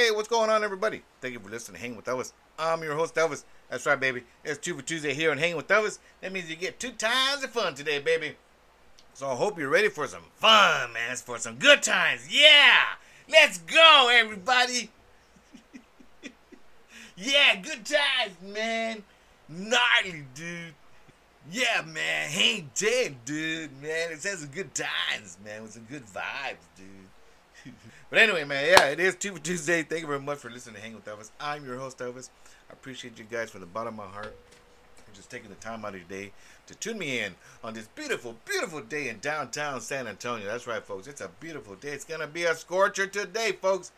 Hey, what's going on, everybody? Thank you for listening to Hang with Elvis. I'm your host, Elvis. That's right, baby. It's two for Tuesday here on Hang with Elvis. That means you get two times of fun today, baby. So I hope you're ready for some fun, man. It's for some good times. Yeah! Let's go, everybody! yeah, good times, man. Gnarly, dude. Yeah, man. He ain't dead, dude, man. It says some good times, man, with some good vibes, dude. But anyway, man, yeah, it is Two for Tuesday. Thank you very much for listening to Hang with Elvis. I'm your host, Elvis. I appreciate you guys from the bottom of my heart just taking the time out of your day to tune me in on this beautiful, beautiful day in downtown San Antonio. That's right, folks. It's a beautiful day. It's gonna be a scorcher today, folks.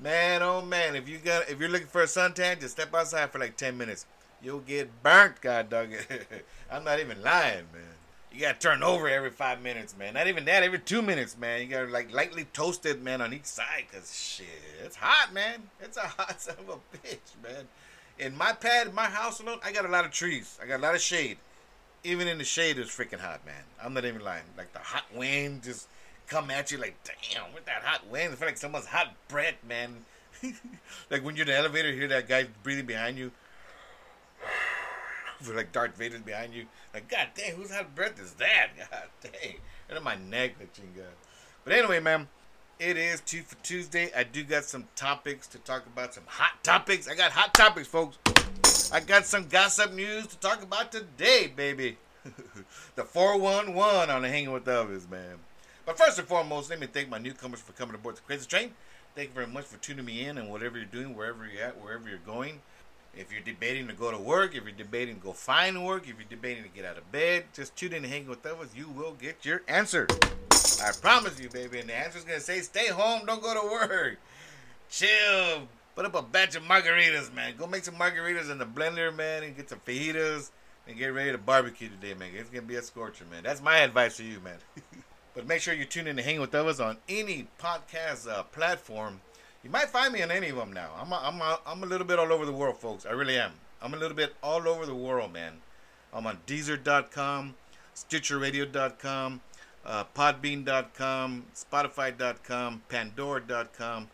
Man, oh man, if you got if you're looking for a suntan, just step outside for like 10 minutes. You'll get burnt, god dog it. I'm not even lying, man. You gotta turn over every five minutes, man. Not even that, every two minutes, man. You gotta like lightly toast it, man, on each side, cause shit, it's hot, man. It's a hot son of a bitch, man. In my pad, in my house alone, I got a lot of trees. I got a lot of shade. Even in the shade, it's freaking hot, man. I'm not even lying. Like the hot wind just come at you, like damn, with that hot wind, it feel like someone's hot breath, man. like when you're in the elevator, hear that guy breathing behind you like Darth Vader's behind you. Like, God dang, whose hot breath is that? God dang. And on my neck, that. But anyway, man, it is two for Tuesday. I do got some topics to talk about, some hot topics. I got hot topics, folks. I got some gossip news to talk about today, baby. the 411 on the Hanging with Elvis, man. But first and foremost, let me thank my newcomers for coming aboard the Crazy Train. Thank you very much for tuning me in and whatever you're doing, wherever you're at, wherever you're going. If you're debating to go to work, if you're debating to go find work, if you're debating to get out of bed, just tune in and hang with us. You will get your answer. I promise you, baby. And the answer's gonna say, stay home, don't go to work. Chill. Put up a batch of margaritas, man. Go make some margaritas in the blender, man, and get some fajitas and get ready to barbecue today, man. It's gonna be a scorcher, man. That's my advice to you, man. but make sure you tune in to hang with us on any podcast uh, platform you might find me on any of them now. I'm a, I'm a, I'm a little bit all over the world, folks. I really am. I'm a little bit all over the world, man. I'm on Deezer.com, StitcherRadio.com, uh, Podbean.com, Spotify.com, Pandora.com,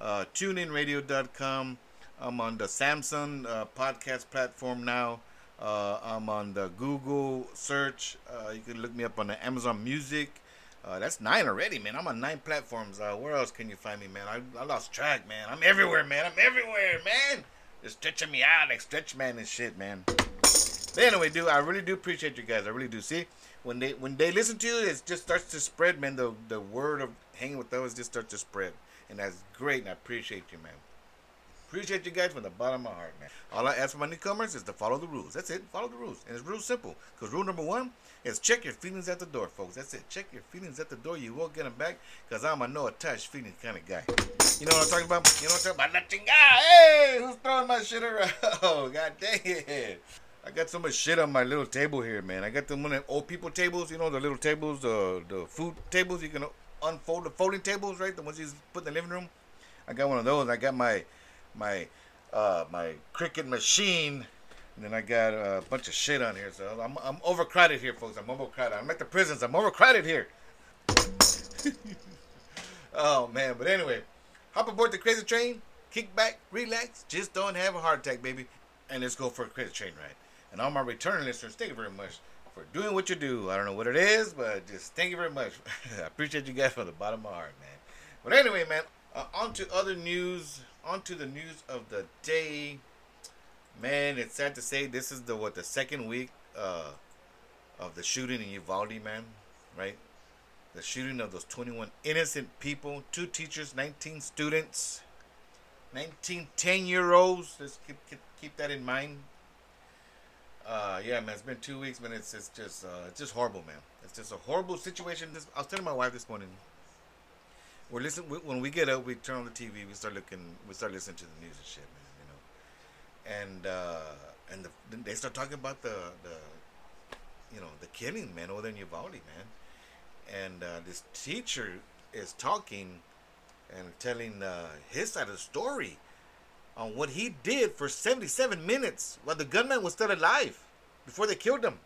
uh, TuneInRadio.com. I'm on the Samsung uh, podcast platform now. Uh, I'm on the Google search. Uh, you can look me up on the Amazon Music. Uh, that's nine already, man. I'm on nine platforms. Uh, where else can you find me, man? I, I lost track, man. I'm everywhere, man. I'm everywhere, man. Just stretching me out like stretch man and shit, man. But anyway, dude, I really do appreciate you guys. I really do. See, when they when they listen to you, it just starts to spread, man. The the word of hanging with those just starts to spread, and that's great. And I appreciate you, man. Appreciate you guys from the bottom of my heart, man. All I ask for my newcomers is to follow the rules. That's it. Follow the rules, and it's real simple. Cause rule number one is check your feelings at the door, folks. That's it. Check your feelings at the door. You won't get them back. Cause I'm a no attached feelings kind of guy. You know what I'm talking about? You know what I'm talking about? Nothing. Hey, who's throwing my shit around? Oh, god dang it. I got so much shit on my little table here, man. I got the one of old people tables, you know, the little tables, the the food tables. You can unfold the folding tables, right? The ones you put in the living room. I got one of those. I got my my uh, my Cricut machine. And then I got a bunch of shit on here, so I'm, I'm overcrowded here, folks. I'm overcrowded. I'm at the prisons. I'm overcrowded here. oh man, but anyway, hop aboard the crazy train, kick back, relax, just don't have a heart attack, baby, and let's go for a crazy train ride. And all my returning listeners, thank you very much for doing what you do. I don't know what it is, but just thank you very much. I appreciate you guys from the bottom of my heart, man. But anyway, man, uh, on to other news on to the news of the day. Man, it's sad to say this is the what the second week uh, of the shooting in Uvalde, man. Right, the shooting of those 21 innocent people, two teachers, 19 students, 19 10 year olds. Let's keep, keep, keep that in mind. Uh, yeah, man, it's been two weeks, man. It's, it's just uh, it's just horrible, man. It's just a horrible situation. This, I was telling my wife this morning we're listening when we get up. We turn on the TV. We start looking. We start listening to the news and shit, man. You know, and uh, and the, they start talking about the the you know the killing, man, over in Uvalde, man. And uh, this teacher is talking and telling uh, his side of the story on what he did for 77 minutes while the gunman was still alive before they killed him.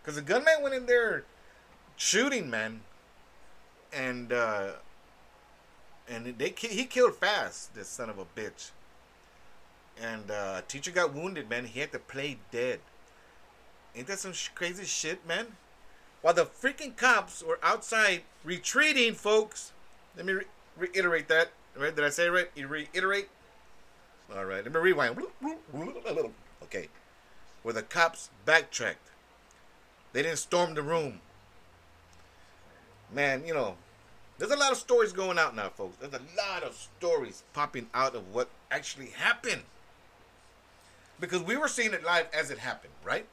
Because the gunman went in there shooting, man. And uh, and they he killed fast. This son of a bitch. And uh, teacher got wounded, man. He had to play dead. Ain't that some sh- crazy shit, man? While the freaking cops were outside retreating, folks. Let me re- reiterate that. Right? Did I say right? You reiterate. All right. Let me rewind. Okay. Where the cops backtracked. They didn't storm the room. Man, you know, there's a lot of stories going out now, folks. There's a lot of stories popping out of what actually happened. Because we were seeing it live as it happened, right?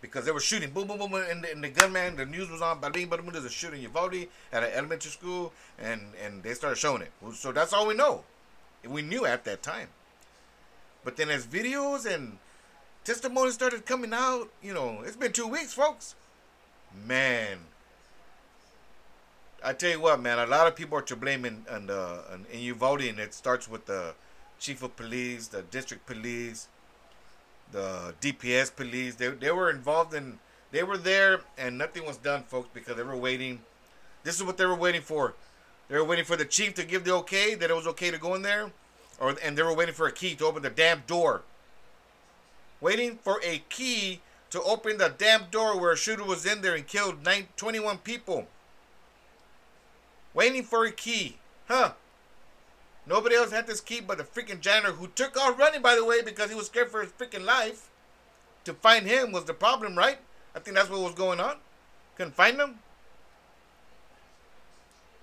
Because they were shooting, boom, boom, boom, and the, and the gunman, the news was on, bing, bing, there's a shooting in Uvalde at an elementary school, and, and they started showing it. So that's all we know. We knew at that time. But then as videos and testimonies started coming out, you know, it's been two weeks, folks. Man, I tell you what, man, a lot of people are to blame in in, uh, in, in Uvalde, and it starts with the chief of police, the district police, the DPS police. They they were involved in. They were there, and nothing was done, folks, because they were waiting. This is what they were waiting for. They were waiting for the chief to give the okay that it was okay to go in there, or and they were waiting for a key to open the damn door. Waiting for a key to open the damn door where a shooter was in there and killed nine, 21 people waiting for a key. Huh. Nobody else had this key but the freaking janitor who took off running, by the way, because he was scared for his freaking life. To find him was the problem, right? I think that's what was going on. Couldn't find him.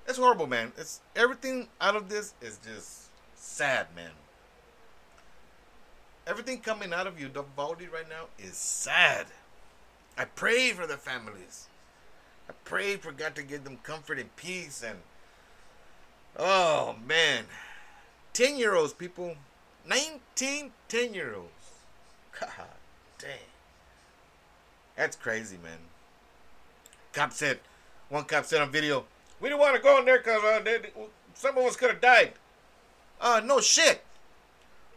It's horrible, man. It's everything out of this is just sad, man. Everything coming out of you, Uvalde, right now is sad. I pray for the families. I prayed for God to give them comfort and peace and oh man. 10 year olds, people. 19 10 year olds. God dang. That's crazy, man. Cop said, one cop said on video, we didn't want to go in there because uh, some of us could have died. Uh, no shit.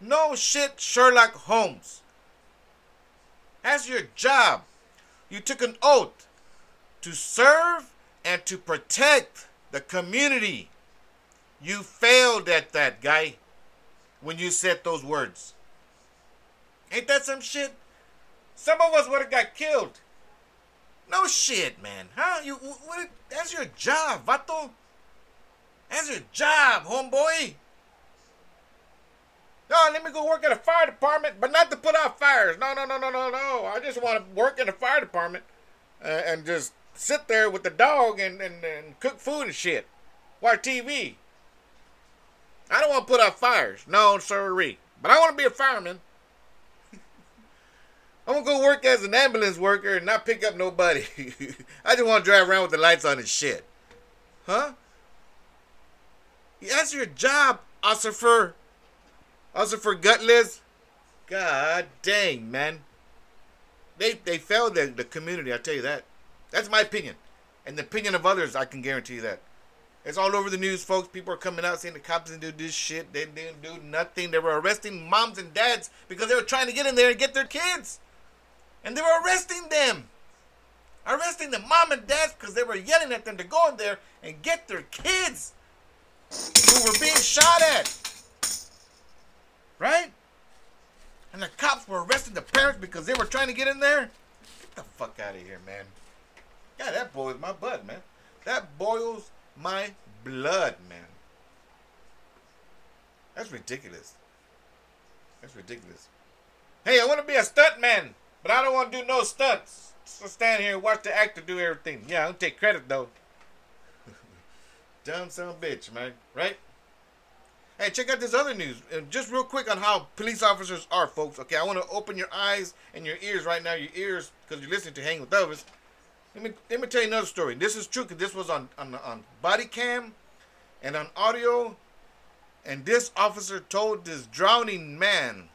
No shit, Sherlock Holmes. That's your job. You took an oath to serve and to protect the community. You failed at that, guy, when you said those words. Ain't that some shit? Some of us would have got killed. No shit, man. Huh? You what, that's your job, vato. That's your job, homeboy. No, let me go work at a fire department, but not to put out fires. No, no, no, no, no, no. I just want to work in a fire department uh, and just sit there with the dog and, and, and cook food and shit. Watch TV. I don't want to put out fires. No, sorry. But I want to be a fireman. I'm going to go work as an ambulance worker and not pick up nobody. I just want to drive around with the lights on and shit. Huh? That's your job, Ossifer. Ossifer Gutless. God dang, man. They they failed the, the community, I tell you that. That's my opinion. And the opinion of others, I can guarantee you that. It's all over the news, folks. People are coming out saying the cops didn't do this shit. They didn't do nothing. They were arresting moms and dads because they were trying to get in there and get their kids. And they were arresting them. Arresting the mom and dads because they were yelling at them to go in there and get their kids who were being shot at. Right? And the cops were arresting the parents because they were trying to get in there. Get the fuck out of here, man. Yeah, that boils my blood, man. That boils my blood, man. That's ridiculous. That's ridiculous. Hey, I want to be a stunt man, but I don't want to do no stunts. Just stand here and watch the actor do everything. Yeah, I don't take credit though. Dumb son bitch, man. Right? Hey, check out this other news. Uh, just real quick on how police officers are, folks. Okay, I want to open your eyes and your ears right now. Your ears, because you're listening to Hang with Others. Let me let me tell you another story. This is true because this was on, on on body cam and on audio, and this officer told this drowning man.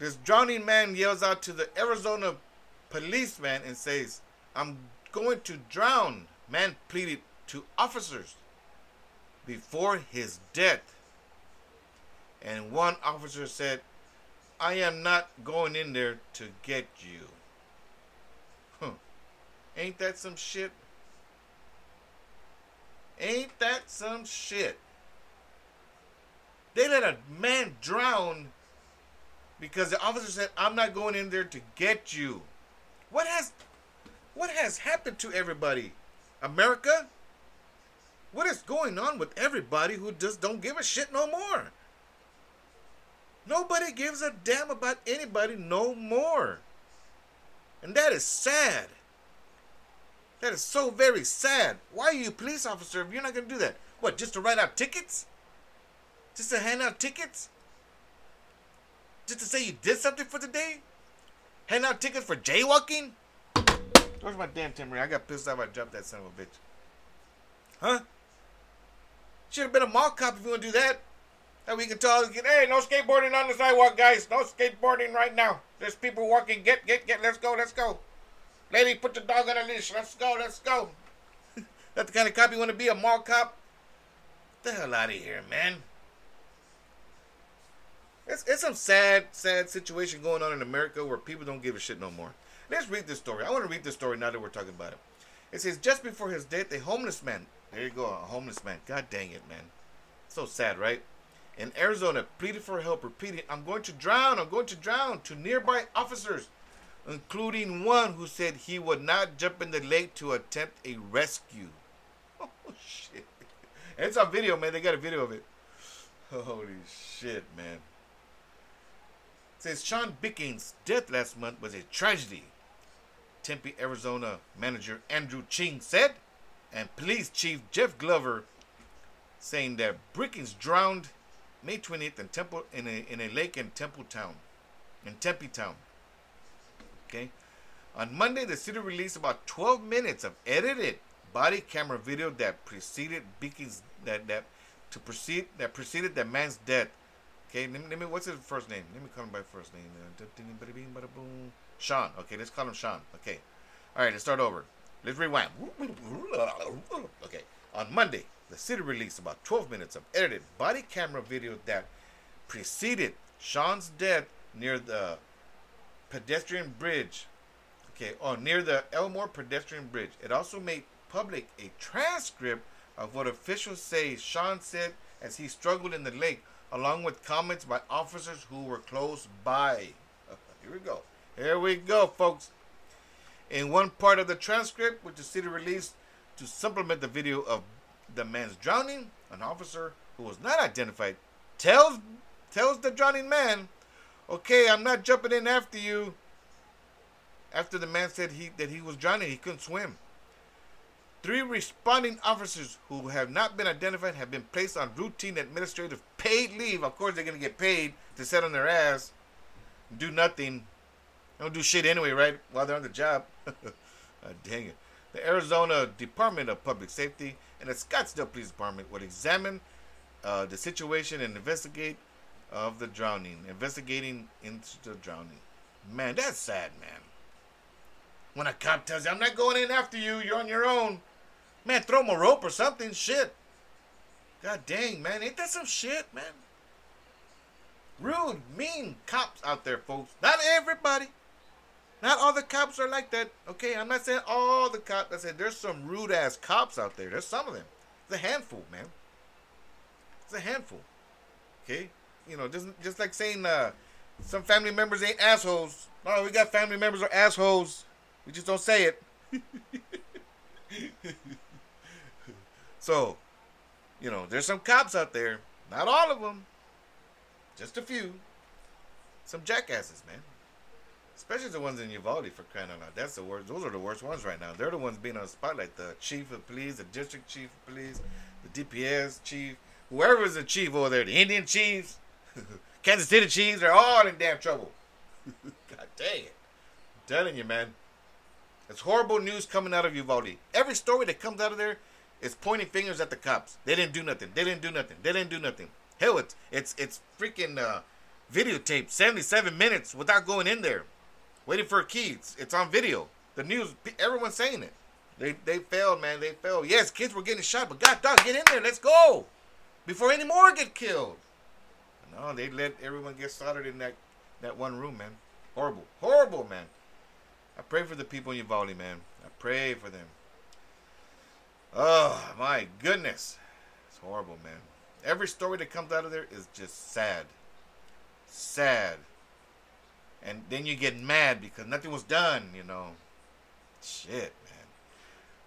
This drowning man yells out to the Arizona policeman and says, "I'm going to drown." Man pleaded to officers before his death, and one officer said, "I am not going in there to get you." Ain't that some shit? Ain't that some shit? They let a man drown because the officer said, "I'm not going in there to get you." What has what has happened to everybody? America? What is going on with everybody who just don't give a shit no more? Nobody gives a damn about anybody no more. And that is sad. That is so very sad. Why are you a police officer if you're not going to do that? What, just to write out tickets? Just to hand out tickets? Just to say you did something for the day? Hand out tickets for jaywalking? Where's my damn timber? I got pissed off I dropped that son of a bitch. Huh? Should have been a mall cop if you want to do that. And we can tell, hey, no skateboarding on the sidewalk, guys. No skateboarding right now. There's people walking. Get, get, get. Let's go, let's go. Lady, put the dog on a leash. Let's go, let's go. That's the kind of cop you want to be, a mall cop? Get the hell out of here, man. It's, it's some sad, sad situation going on in America where people don't give a shit no more. Let's read this story. I want to read this story now that we're talking about it. It says, just before his death, a homeless man. There you go, a homeless man. God dang it, man. So sad, right? In Arizona, pleaded for help, repeating, I'm going to drown, I'm going to drown, to nearby officers, including one who said he would not jump in the lake to attempt a rescue. Oh, shit. It's a video, man. They got a video of it. Holy shit, man. Says Sean Bickings' death last month was a tragedy. Tempe, Arizona manager Andrew Ching said, and police chief Jeff Glover saying that Bickings drowned May 20th in Temple in a in a lake in Temple Town, in Tempe Town. Okay. On Monday, the city released about 12 minutes of edited body camera video that preceded Bickings' that that to proceed that preceded the man's death. Okay, let me, what's his first name? Let me call him by first name. Uh, Sean. Okay, let's call him Sean. Okay. All right, let's start over. Let's rewind. Okay. On Monday, the city released about 12 minutes of edited body camera video that preceded Sean's death near the pedestrian bridge. Okay, oh, near the Elmore pedestrian bridge. It also made public a transcript of what officials say Sean said as he struggled in the lake, along with comments by officers who were close by. Here we go. Here we go, folks. In one part of the transcript, which the city released to supplement the video of the man's drowning, an officer who was not identified tells tells the drowning man, "Okay, I'm not jumping in after you." After the man said he that he was drowning, he couldn't swim. Three responding officers who have not been identified have been placed on routine administrative paid leave. Of course, they're going to get paid to sit on their ass, do nothing, don't do shit anyway, right? While they're on the job. oh, dang it. The Arizona Department of Public Safety and the Scottsdale Police Department would examine uh, the situation and investigate of the drowning, investigating into the drowning. Man, that's sad, man. When a cop tells you, I'm not going in after you, you're on your own. Man, throw him a rope or something. Shit. God dang, man. Ain't that some shit, man? Rude, mean cops out there, folks. Not everybody. Not all the cops are like that. Okay, I'm not saying all the cops. I said there's some rude ass cops out there. There's some of them. It's a handful, man. It's a handful. Okay, you know, just just like saying uh, some family members ain't assholes. No, we got family members are assholes. We just don't say it. so, you know, there's some cops out there. Not all of them. Just a few. Some jackasses, man. Especially the ones in Uvalde for crying out loud. That's the worst. Those are the worst ones right now. They're the ones being on the spotlight. The chief of police, the district chief of police, the DPS chief, whoever is the chief over there, the Indian chiefs, Kansas City chiefs, they're all in damn trouble. God dang it. I'm telling you, man. It's horrible news coming out of Uvalde. Every story that comes out of there is pointing fingers at the cops. They didn't do nothing. They didn't do nothing. They didn't do nothing. Hell, it's it's it's freaking uh, videotape, 77 minutes without going in there waiting for a key. It's, it's on video. The news, everyone's saying it. They they failed, man. They failed. Yes, kids were getting shot, but God dog, get in there. Let's go before any more get killed. No, they let everyone get slaughtered in that that one room, man. Horrible, horrible, man. I pray for the people in Uvalde, man. I pray for them. Oh my goodness, it's horrible, man. Every story that comes out of there is just sad. Sad. And then you get mad because nothing was done, you know. Shit, man.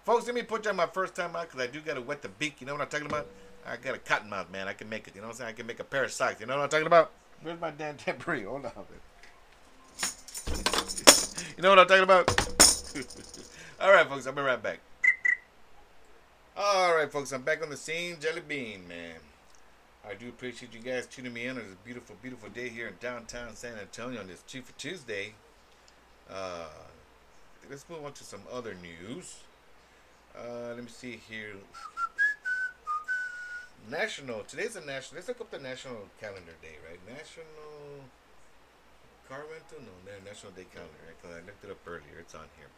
Folks, let me put that my first time out because I do got to wet the beak. You know what I'm talking about? I got a cotton mouth, man. I can make it. You know what I'm saying? I can make a pair of socks. You know what I'm talking about? Where's my damn tambourine? Hold on. you know what I'm talking about? All right, folks. I'll be right back. All right, folks. I'm back on the scene. Jelly Bean, man. I do appreciate you guys tuning me in on this beautiful, beautiful day here in downtown San Antonio on this Two for Tuesday. Uh, let's move on to some other news. Uh, let me see here. National. Today's a national. Let's look up the national calendar day, right? National car rental? No, National Day calendar. Right? I looked it up earlier. It's on here.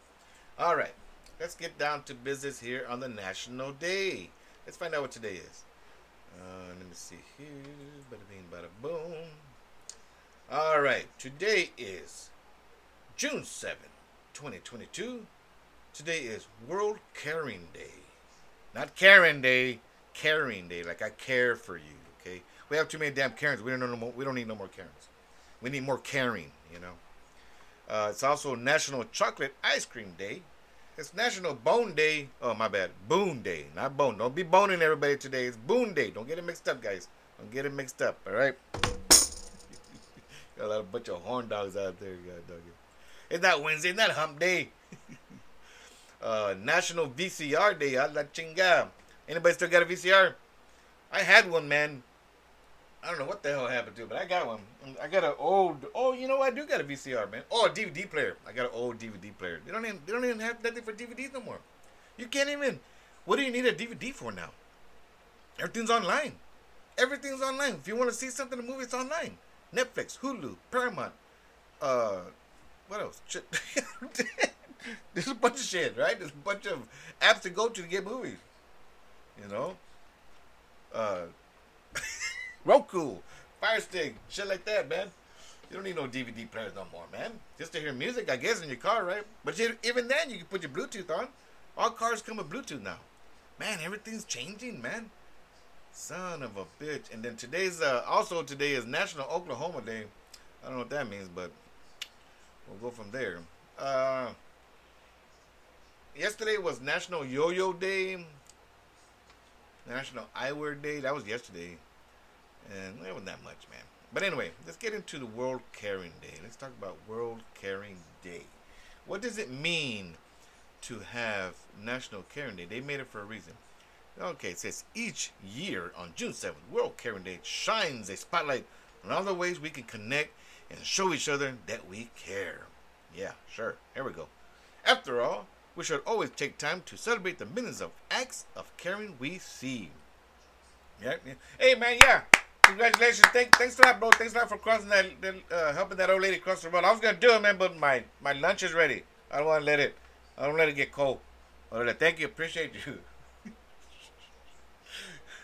All right. Let's get down to business here on the National Day. Let's find out what today is. Uh, let me see here. Bada bing, bada boom. All right. Today is June 7th, 2022. Today is World Caring Day. Not Karen Day, caring day. Like I care for you. Okay. We have too many damn Karens. We don't know no more. We don't need no more Karens. We need more caring. You know. Uh, it's also National Chocolate Ice Cream Day. It's National Bone Day. Oh, my bad. Boone Day. Not bone. Don't be boning everybody today. It's Boone Day. Don't get it mixed up, guys. Don't get it mixed up, all right? Got a bunch of horn dogs out there. God dog it. Not Wednesday. It's not Hump Day. uh, National VCR Day. A la chinga. Anybody still got a VCR? I had one, man. I don't know what the hell happened to but I got one. I got an old. Oh, you know? I do got a VCR, man. Oh, a DVD player. I got an old DVD player. They don't even. They don't even have nothing for DVDs no more. You can't even. What do you need a DVD for now? Everything's online. Everything's online. If you want to see something, a movie, it's online. Netflix, Hulu, Paramount. Uh, what else? There's a bunch of shit, right? There's a bunch of apps to go to to get movies. You know. Uh. Roku, Fire Stick, shit like that, man. You don't need no DVD players no more, man. Just to hear music, I guess, in your car, right? But you, even then, you can put your Bluetooth on. All cars come with Bluetooth now. Man, everything's changing, man. Son of a bitch. And then today's, uh, also today is National Oklahoma Day. I don't know what that means, but we'll go from there. Uh, yesterday was National Yo-Yo Day. National Eyewear Day. That was yesterday. And it wasn't that much, man. But anyway, let's get into the World Caring Day. Let's talk about World Caring Day. What does it mean to have National Caring Day? They made it for a reason. Okay, it says each year on June 7th, World Caring Day shines a spotlight on all the ways we can connect and show each other that we care. Yeah, sure. Here we go. After all, we should always take time to celebrate the millions of acts of caring we see. Yeah, yeah. Hey, man, yeah. Congratulations. Thank, thanks for that, bro. Thanks a lot for crossing that, uh, helping that old lady cross the road. I was gonna do it, man, but my my lunch is ready. I don't want to let it. I don't let it get cold. Right, thank you. Appreciate you.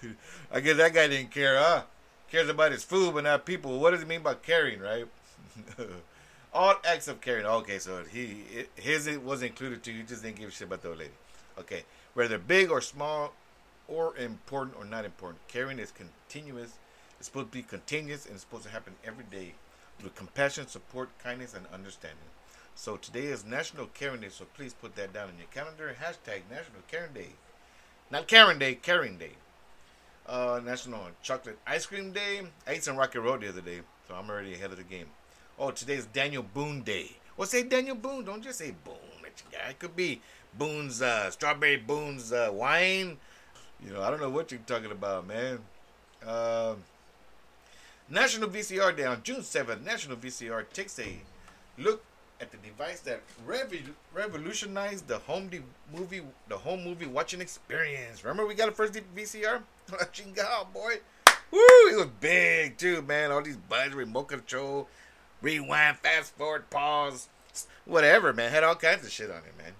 I guess that guy didn't care, huh? Cares about his food, but not people. What does it mean by caring, right? All acts of caring. Okay, so he his was included too. You just didn't give a shit about the old lady. Okay, whether big or small, or important or not important, caring is continuous it's supposed to be continuous and it's supposed to happen every day with compassion, support, kindness, and understanding. So today is National Caring Day, so please put that down in your calendar. Hashtag National Caring Day. Not Karen Day, Caring Day. Uh, National Chocolate Ice Cream Day. I ate some Rocky Road the other day, so I'm already ahead of the game. Oh, today's Daniel Boone Day. Well, say Daniel Boone. Don't just say Boone. It could be Boone's uh, Strawberry Boone's uh, wine. You know, I don't know what you're talking about, man. Uh, National VCR Day on June 7th. National VCR takes a look at the device that rev- revolutionized the home de- movie, the home movie watching experience. Remember, we got a first VCR. Chinga, boy, woo! It was big too, man. All these buttons, remote control, rewind, fast forward, pause, whatever, man. Had all kinds of shit on it, man.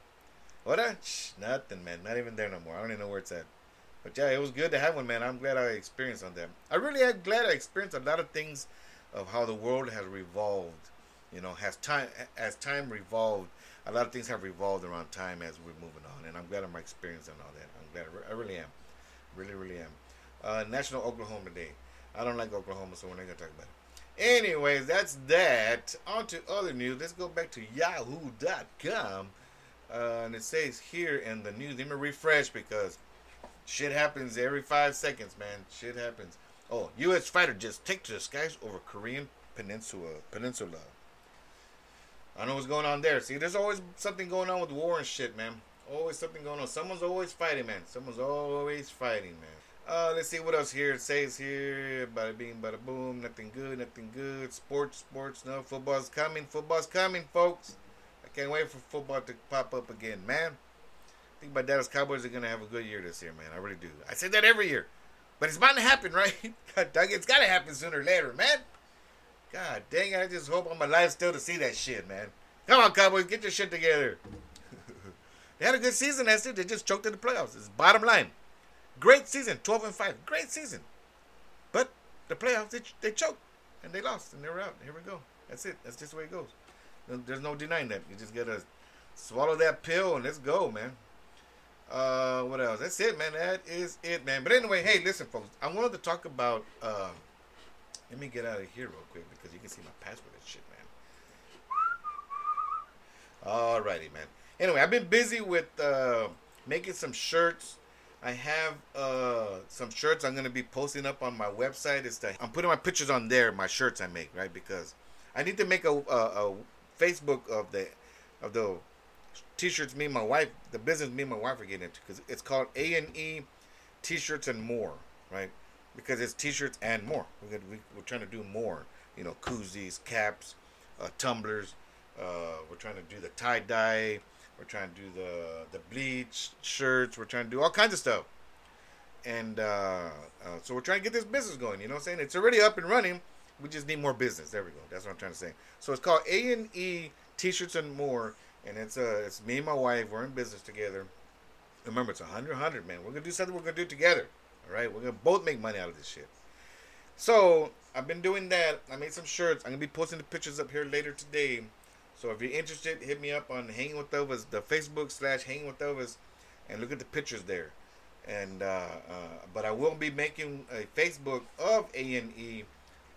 What a nothing, man. Not even there no more. I don't even know where it's at. But yeah, it was good to have one, man. I'm glad I experienced on them. I really am glad I experienced a lot of things of how the world has revolved. You know, has time as time revolved, a lot of things have revolved around time as we're moving on, and I'm glad I'm experiencing all that. I'm glad I really am, really, really am. Uh, National Oklahoma Day. I don't like Oklahoma, so we're not gonna talk about it. Anyways, that's that. On to other news. Let's go back to Yahoo.com. Uh, and it says here in the news, let me refresh because shit happens every five seconds, man. Shit happens. Oh, U.S. fighter just take to the skies over Korean Peninsula. Peninsula. I know what's going on there. See, there's always something going on with war and shit, man. Always something going on. Someone's always fighting, man. Someone's always fighting, man. Uh, let's see what else here. It says here, bada bing, bada boom. Nothing good, nothing good. Sports, sports. No, football's coming. Football's coming, folks. I can't wait for football to pop up again, man. I think my Dallas Cowboys are gonna have a good year this year, man. I really do. I say that every year, but it's bound to happen, right? God, it's gotta happen sooner or later, man. God dang it! I just hope I'm alive still to see that shit, man. Come on, Cowboys, get your shit together. they had a good season last year. They just choked in the playoffs. It's bottom line. Great season, 12 and 5. Great season. But the playoffs, they, they choked and they lost and they were out. Here we go. That's it. That's just the way it goes. There's no denying that. You just got to swallow that pill and let's go, man. Uh, what else? That's it, man. That is it, man. But anyway, hey, listen, folks. I wanted to talk about. Um, let me get out of here real quick because you can see my password and shit, man. Alrighty, man. Anyway, I've been busy with uh, making some shirts I have uh, some shirts I'm gonna be posting up on my website. It's the, I'm putting my pictures on there, my shirts I make, right? Because I need to make a, a, a Facebook of the of the t-shirts me and my wife, the business me and my wife are getting into, because it's called A and E T-shirts and more, right? Because it's t-shirts and more. We're gonna, we, we're trying to do more, you know, koozies, caps, uh, tumblers. Uh, we're trying to do the tie dye we're trying to do the the bleach shirts. We're trying to do all kinds of stuff. And uh, uh, so we're trying to get this business going. You know what I'm saying? It's already up and running. We just need more business. There we go. That's what I'm trying to say. So it's called A and E T-shirts and more. And it's uh it's me and my wife. We're in business together. Remember, it's a hundred hundred man. We're gonna do something. We're gonna do together. All right. We're gonna both make money out of this shit. So I've been doing that. I made some shirts. I'm gonna be posting the pictures up here later today so if you're interested, hit me up on Hanging with Elvis, the Facebook slash Hanging with Elvis, and look at the pictures there. And uh, uh, but I will be making a Facebook of A and E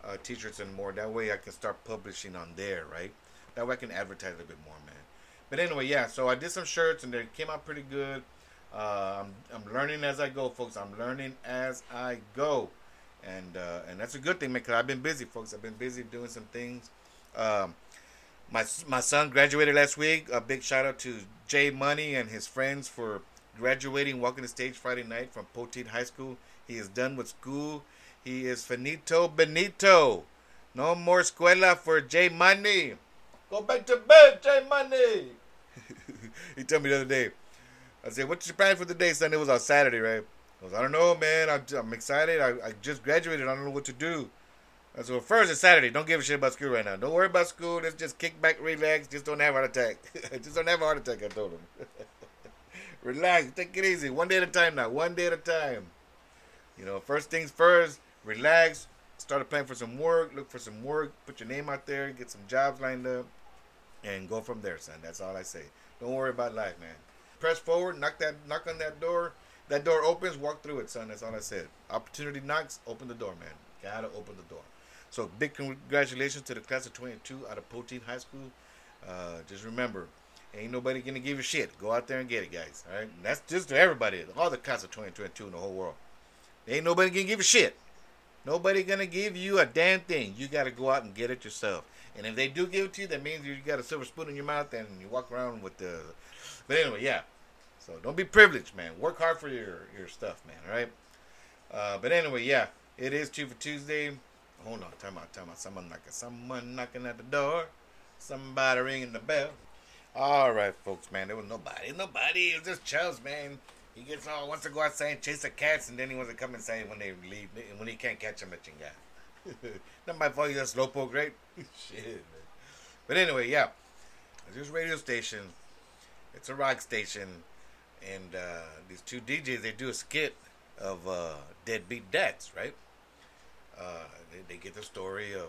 uh, t-shirts and more. That way I can start publishing on there, right? That way I can advertise a little bit more, man. But anyway, yeah. So I did some shirts and they came out pretty good. Uh, I'm, I'm learning as I go, folks. I'm learning as I go, and uh, and that's a good thing, man. Cause I've been busy, folks. I've been busy doing some things. Um, my my son graduated last week. A big shout out to Jay Money and his friends for graduating, walking the stage Friday night from Poteet High School. He is done with school. He is finito benito. No more escuela for Jay Money. Go back to bed, Jay Money. he told me the other day. I said, "What's your plan for the day, son?" It was on Saturday, right? I was, "I don't know, man. I'm, I'm excited. I, I just graduated. I don't know what to do." So first it's Saturday. Don't give a shit about school right now. Don't worry about school. Let's just kick back, relax. Just don't have a heart attack. just don't have a heart attack. I told him. relax. Take it easy. One day at a time now. One day at a time. You know, first things first. Relax. Start applying for some work. Look for some work. Put your name out there. Get some jobs lined up, and go from there, son. That's all I say. Don't worry about life, man. Press forward. Knock that. Knock on that door. That door opens. Walk through it, son. That's all I said. Opportunity knocks. Open the door, man. Gotta open the door. So big congratulations to the class of 22 out of Poteet High School. Uh, just remember, ain't nobody gonna give you shit. Go out there and get it, guys. All right, and that's just to everybody, all the class of 2022 in the whole world. Ain't nobody gonna give you shit. Nobody gonna give you a damn thing. You gotta go out and get it yourself. And if they do give it to you, that means you got a silver spoon in your mouth and you walk around with the. But anyway, yeah. So don't be privileged, man. Work hard for your your stuff, man. All right. Uh, but anyway, yeah, it is two for Tuesday. Hold on, time out, time out. Someone knocking, someone knocking at the door. Somebody ringing the bell. All right, folks, man. There was nobody, nobody. It was just Charles, man. He gets all wants to go outside and chase the cats, and then he wants to come inside when they leave, when he can't catch them, at guy. Not my fault. He's a slowpoke, right? Shit, man. But anyway, yeah. it's This radio station. It's a rock station, and uh, these two DJs they do a skit of uh, deadbeat dads, right? Uh, they, they, get the story of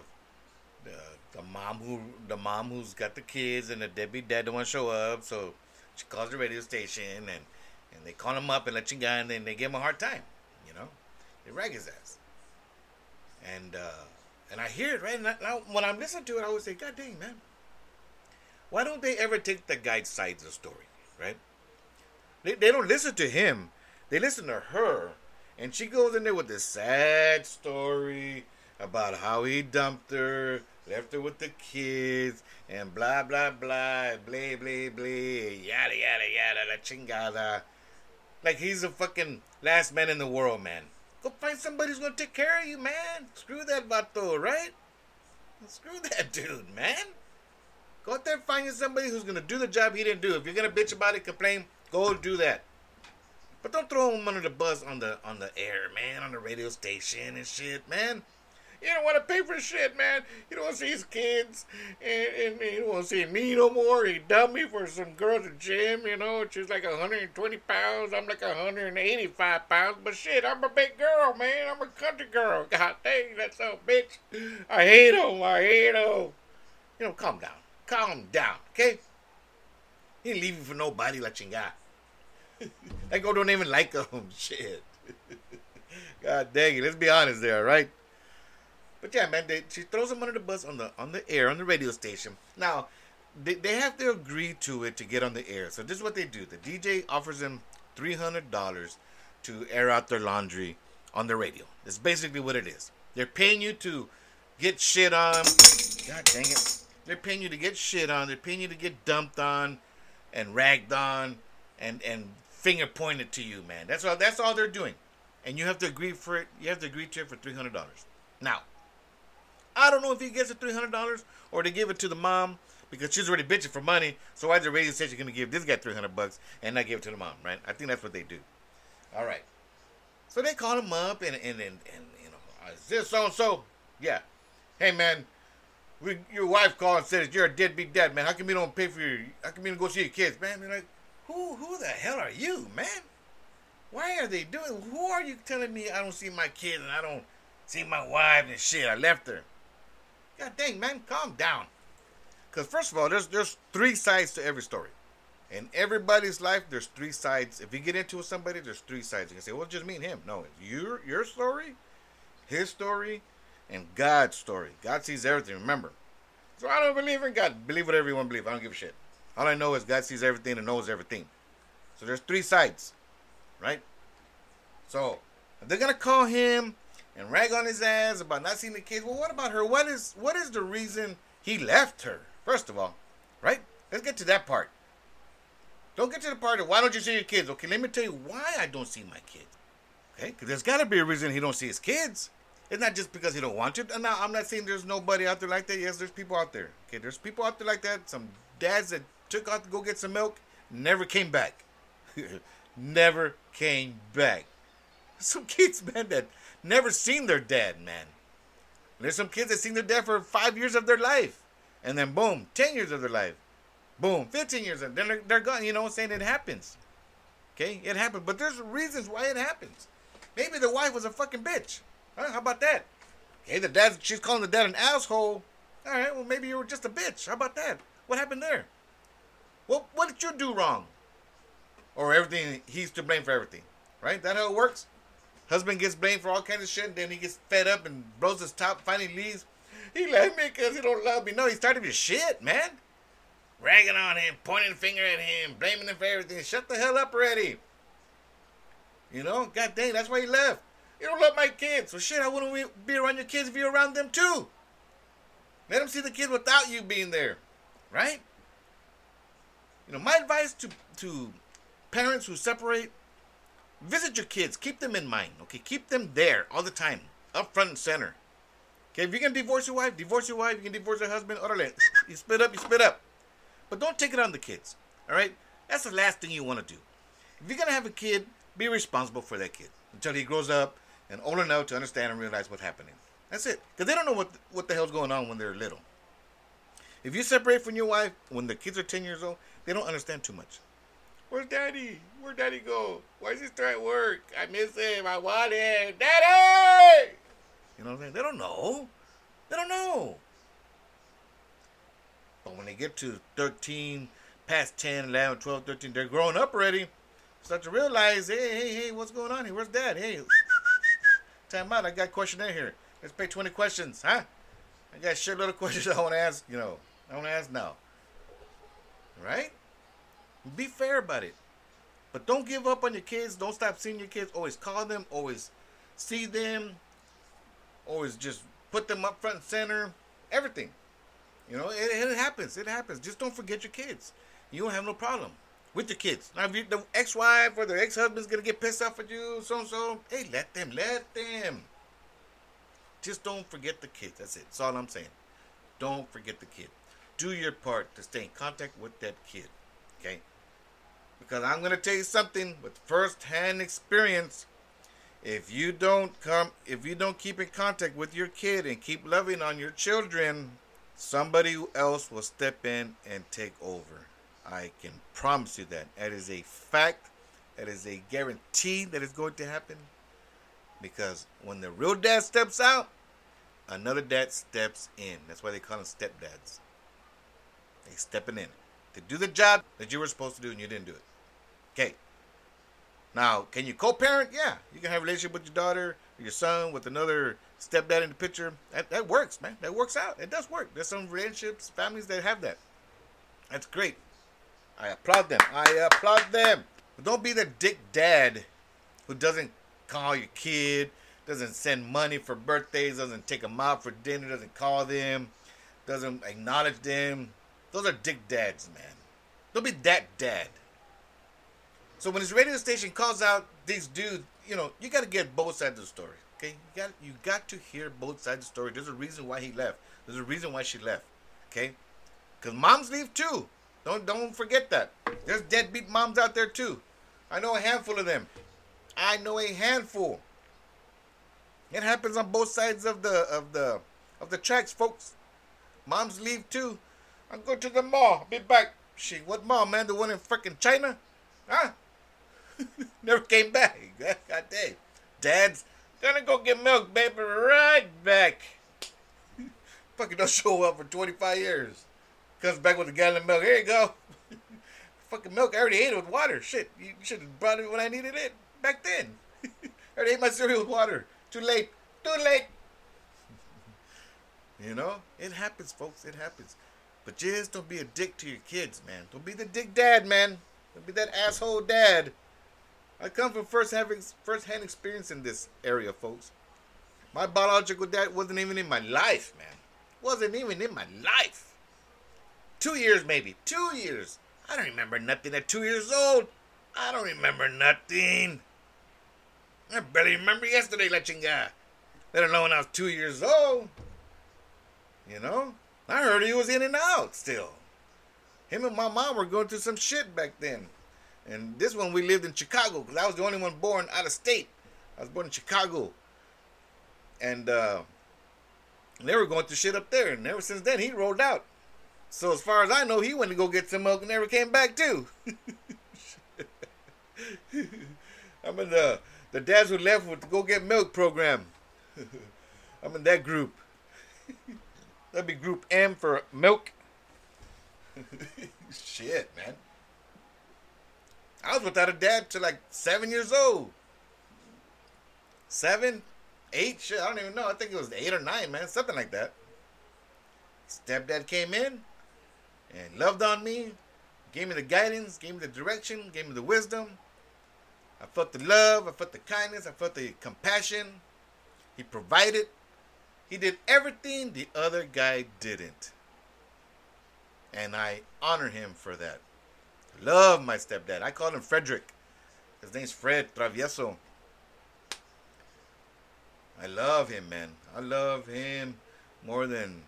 the, the mom who the mom who's got the kids and the deadbeat dad don't want to show up, so she calls the radio station and and they call him up and let you go and then they give him a hard time, you know. They rag his ass. And uh, and I hear it right now. When I'm listening to it, I always say, God dang, man. Why don't they ever take the guy's side of the story, right? They, they don't listen to him. They listen to her. And she goes in there with this sad story about how he dumped her, left her with the kids, and blah, blah, blah, blah, blah, blah, yada, yada, yada, la chingada. Like he's the fucking last man in the world, man. Go find somebody who's gonna take care of you, man. Screw that vato, right? Screw that dude, man. Go out there and find you somebody who's gonna do the job he didn't do. If you're gonna bitch about it, complain, go do that. But don't throw him under the bus on the on the air, man, on the radio station and shit, man. You don't want to pay for shit, man. You don't want to see his kids, and, and, and you don't want to see me no more. He dumped me for some girl at the gym, you know. She's like 120 pounds. I'm like 185 pounds. But shit, I'm a big girl, man. I'm a country girl. God dang, that's a bitch. I hate him. I hate him. You know, calm down. Calm down, okay? He ain't leaving for nobody like chingada. that girl don't even like him. Oh, shit. God dang it. Let's be honest there, right? But yeah, man, they, she throws him under the bus on the on the air on the radio station. Now, they, they have to agree to it to get on the air. So this is what they do. The DJ offers them three hundred dollars to air out their laundry on the radio. That's basically what it is. They're paying you to get shit on. God dang it. They're paying you to get shit on. They're paying you to get dumped on and ragged on and and finger pointed to you, man. That's all that's all they're doing. And you have to agree for it. You have to agree to it for three hundred dollars. Now, I don't know if he gets the three hundred dollars or they give it to the mom because she's already bitching for money. So why the radio station going to give this guy three hundred bucks and not give it to the mom? Right? I think that's what they do. All right. So they call him up and and and, and you know, oh, is this so and so? Yeah. Hey man, we, your wife called and said you're a deadbeat dad, man. How come you don't pay for your? How come you don't go see your kids, man? They're like, who who the hell are you, man? Why are they doing? Who are you telling me I don't see my kids and I don't see my wife and shit? I left her. God dang, man, calm down. Because first of all, there's there's three sides to every story. In everybody's life, there's three sides. If you get into with somebody, there's three sides. You can say, well, just me and him. No, your your story, his story, and God's story. God sees everything. Remember. So I don't believe in God. Believe whatever you want to believe. I don't give a shit. All I know is God sees everything and knows everything. So there's three sides, right? So they're gonna call him and rag on his ass about not seeing the kids. Well, what about her? What is what is the reason he left her? First of all, right? Let's get to that part. Don't get to the part of why don't you see your kids? Okay, let me tell you why I don't see my kids. Okay, because there's got to be a reason he don't see his kids. It's not just because he don't want to. Now I'm not saying there's nobody out there like that. Yes, there's people out there. Okay, there's people out there like that. Some dads that took out to go get some milk, never came back. never came back. Some kids, man, that never seen their dad, man. There's some kids that seen their dad for five years of their life. And then boom, 10 years of their life. Boom, 15 years. And then they're, they're gone. You know what I'm saying? It happens. Okay? It happens. But there's reasons why it happens. Maybe the wife was a fucking bitch. Huh? How about that? Okay, the dad, she's calling the dad an asshole. All right, well, maybe you were just a bitch. How about that? What happened there? Well, what did you do wrong? Or everything, he's to blame for everything. Right? That how it works? Husband gets blamed for all kinds of shit, then he gets fed up and blows his top, finally leaves. He left me because he don't love me. No, he's tired of his shit, man. Ragging on him, pointing finger at him, blaming him for everything. Shut the hell up already. You know, god dang, that's why he left. You don't love my kids. So shit, I wouldn't be around your kids if you're around them too. Let them see the kids without you being there. Right? You know, my advice to to parents who separate Visit your kids. Keep them in mind. Okay, keep them there all the time, up front and center. Okay, if you can divorce your wife, divorce your wife. You can divorce your husband. Orale, you split up, you split up. But don't take it on the kids. All right, that's the last thing you want to do. If you're gonna have a kid, be responsible for that kid until he grows up and old enough to understand and realize what's happening. That's it. Because they don't know what what the hell's going on when they're little. If you separate from your wife when the kids are 10 years old, they don't understand too much. Where's Daddy? Where'd Daddy go? Why is he still at work? I miss him. I want him. Daddy! You know what I'm saying? They don't know. They don't know. But when they get to 13, past 10, 11, 12, 13, they're growing up already. Start to realize, hey, hey, hey, what's going on here? Where's Dad? Hey, Time out. I got a questionnaire here. Let's pay 20 questions, huh? I got a shitload of questions I want to ask, you know. I want to ask now. Right? Be fair about it. But don't give up on your kids. Don't stop seeing your kids. Always call them. Always see them. Always just put them up front and center. Everything. You know, it, it happens. It happens. Just don't forget your kids. You don't have no problem with your kids. Now, if you, the ex-wife or the ex-husband's gonna get pissed off at you, so and so, hey, let them, let them. Just don't forget the kids. That's it. That's all I'm saying. Don't forget the kid. Do your part to stay in contact with that kid. Okay? Because I'm gonna tell you something with first-hand experience. If you don't come, if you don't keep in contact with your kid and keep loving on your children, somebody else will step in and take over. I can promise you that. That is a fact. That is a guarantee that is going to happen. Because when the real dad steps out, another dad steps in. That's why they call them stepdads. They stepping in to do the job that you were supposed to do and you didn't do it. Okay. Now, can you co-parent? Yeah, you can have a relationship with your daughter, or your son, with another stepdad in the picture. That, that works, man. That works out. It does work. There's some relationships, families that have that. That's great. I applaud them. I applaud them. But don't be the dick dad who doesn't call your kid, doesn't send money for birthdays, doesn't take them out for dinner, doesn't call them, doesn't acknowledge them. Those are dick dads, man. Don't be that dad. So when his radio station calls out these dudes, you know, you got to get both sides of the story. Okay, you got you got to hear both sides of the story. There's a reason why he left. There's a reason why she left. Okay, because moms leave too. Don't don't forget that. There's deadbeat moms out there too. I know a handful of them. I know a handful. It happens on both sides of the of the of the tracks, folks. Moms leave too. I'm going to the mall. I'll be back. Shit, what mall, man? The one in freaking China? Huh? Never came back. God damn. Dad's gonna go get milk, baby. Right back. Fucking don't show up for 25 years. Comes back with a gallon of milk. Here you go. Fucking milk. I already ate it with water. Shit. You should have brought it when I needed it back then. I already ate my cereal with water. Too late. Too late. you know? It happens, folks. It happens. But just don't be a dick to your kids, man. Don't be the dick dad, man. Don't be that asshole dad. I come from first hand experience in this area, folks. My biological dad wasn't even in my life, man. Wasn't even in my life. Two years, maybe. Two years. I don't remember nothing at two years old. I don't remember nothing. I barely remember yesterday, La chinga. Let alone when I was two years old. You know? I heard he was in and out still. Him and my mom were going through some shit back then. And this one we lived in Chicago because I was the only one born out of state. I was born in Chicago. And uh, they were going through shit up there. And ever since then, he rolled out. So as far as I know, he went to go get some milk and never came back too. I'm in the the dads who left with the go get milk program. I'm in that group. That'd be group M for milk. Shit, man. I was without a dad till like seven years old. Seven, eight, shit, I don't even know. I think it was eight or nine, man. Something like that. Stepdad came in, and loved on me, gave me the guidance, gave me the direction, gave me the wisdom. I felt the love, I felt the kindness, I felt the compassion. He provided. He did everything the other guy didn't. And I honor him for that. Love my stepdad. I call him Frederick. His name's Fred Travieso. I love him, man. I love him more than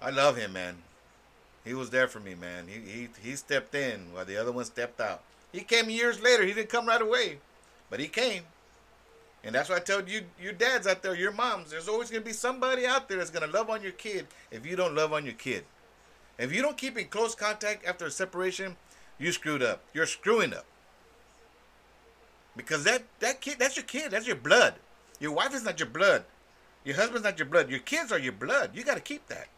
I love him, man. He was there for me, man. He he he stepped in while the other one stepped out. He came years later. He didn't come right away, but he came. And that's why I tell you, your dads out there, your moms, there's always gonna be somebody out there that's gonna love on your kid if you don't love on your kid. If you don't keep in close contact after a separation, you screwed up. You're screwing up. Because that that kid, that's your kid. That's your blood. Your wife is not your blood. Your husband's not your blood. Your kids are your blood. You got to keep that.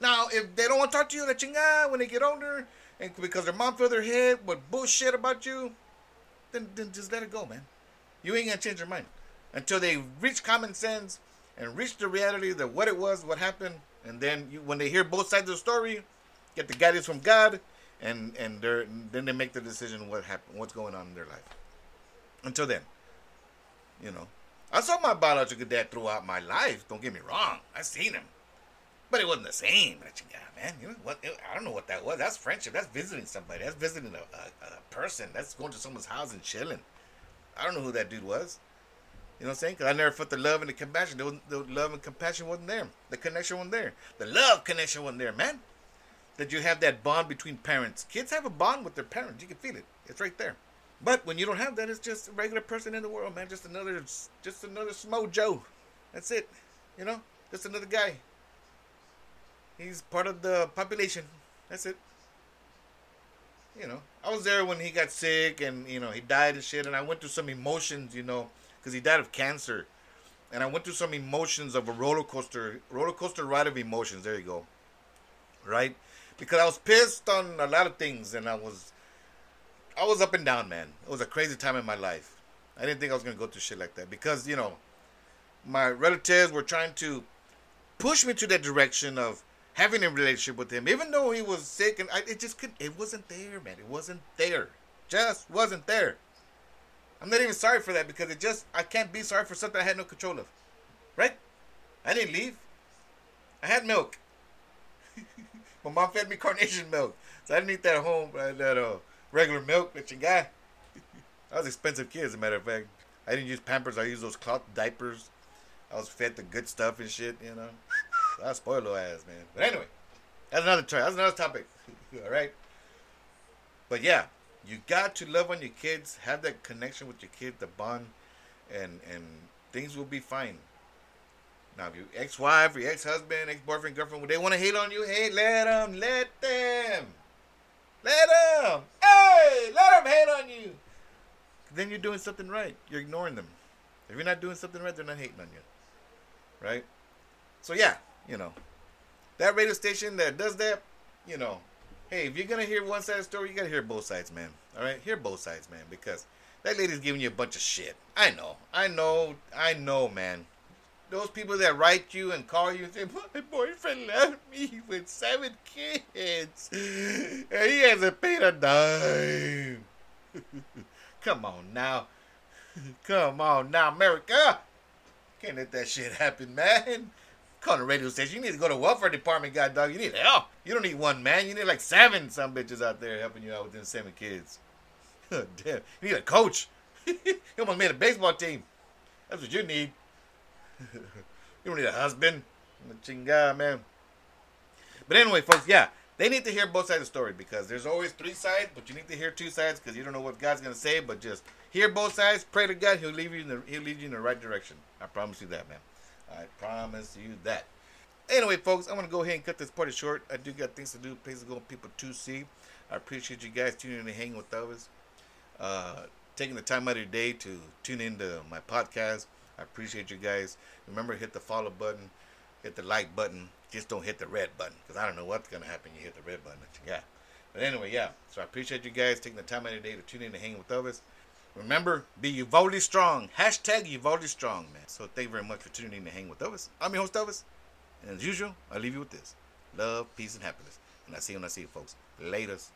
Now, if they don't want to talk to you, you chinga when they get older, and because their mom filled their head with bullshit about you, then, then just let it go, man. You ain't gonna change your mind. Until they reach common sense and reach the reality that what it was, what happened, and then you, when they hear both sides of the story, get the guidance from God, and and they then they make the decision what happened, what's going on in their life. Until then, you know, I saw my biological dad throughout my life. Don't get me wrong, I seen him, but it wasn't the same. Yeah, man, you know what? I don't know what that was. That's friendship. That's visiting somebody. That's visiting a, a, a person. That's going to someone's house and chilling. I don't know who that dude was. You know what I'm saying? Because I never felt the love and the compassion. The, the love and compassion wasn't there. The connection wasn't there. The love connection wasn't there, man. That you have that bond between parents. Kids have a bond with their parents. You can feel it. It's right there. But when you don't have that, it's just a regular person in the world, man. Just another, just another Smo Joe. That's it. You know, just another guy. He's part of the population. That's it. You know, I was there when he got sick and you know he died and shit, and I went through some emotions, you know because he died of cancer. And I went through some emotions of a roller coaster, roller coaster ride of emotions. There you go. Right? Because I was pissed on a lot of things, and I was, I was up and down, man. It was a crazy time in my life. I didn't think I was gonna go through shit like that because you know, my relatives were trying to push me to that direction of having a relationship with him, even though he was sick, and I, it just couldn't. it wasn't there, man. It wasn't there. Just wasn't there. I'm not even sorry for that because it just I can't be sorry for something I had no control of. Right? I didn't leave. I had milk. My mom fed me carnation milk. So I didn't eat that at home, uh, that uh, regular milk that you got. I was expensive kid, as a matter of fact. I didn't use Pampers. I used those cloth diapers. I was fed the good stuff and shit, you know. I spoiled little ass, man. But anyway, that's another try. That's another topic. All right. But yeah, you got to love on your kids, have that connection with your kid, the bond, and and things will be fine. Now, if your ex-wife, your ex-husband, ex-boyfriend, girlfriend, they want to hate on you, hey, let them, let them, let them, hey, let them hate on you. Then you're doing something right. You're ignoring them. If you're not doing something right, they're not hating on you, right? So yeah, you know, that radio station that does that, you know, hey, if you're gonna hear one side of the story, you gotta hear both sides, man. All right, hear both sides, man, because that lady's giving you a bunch of shit. I know, I know, I know, man. Those people that write you and call you and say, my boyfriend left me with seven kids, and he hasn't paid a dime. Come on now, come on now, America. Can't let that shit happen, man. Call the radio station. You need to go to welfare department, god dog. You need help. You don't need one man. You need like seven some bitches out there helping you out with them seven kids. Damn. You need a coach. you almost made a baseball team. That's what you need. you don't need a husband. Chinga, man. But anyway, folks, yeah, they need to hear both sides of the story because there's always three sides, but you need to hear two sides because you don't know what God's gonna say. But just hear both sides, pray to God, He'll lead you in the He'll lead you in the right direction. I promise you that, man. I promise you that. Anyway, folks, I'm going to go ahead and cut this party short. I do got things to do, places to go, people to see. I appreciate you guys tuning in and hanging with us. Uh, taking the time out of your day to tune into my podcast. I appreciate you guys. Remember, hit the follow button, hit the like button. Just don't hit the red button because I don't know what's going to happen. You hit the red button. Yeah. But anyway, yeah. So I appreciate you guys taking the time out of your day to tune in and hang with us. Remember, be Uvalde strong. Hashtag Uvalde strong, man. So thank you very much for tuning in to hang with us. I'm your host, Elvis. And as usual, I'll leave you with this. Love, peace, and happiness. And I see you when I see you, folks. Latest.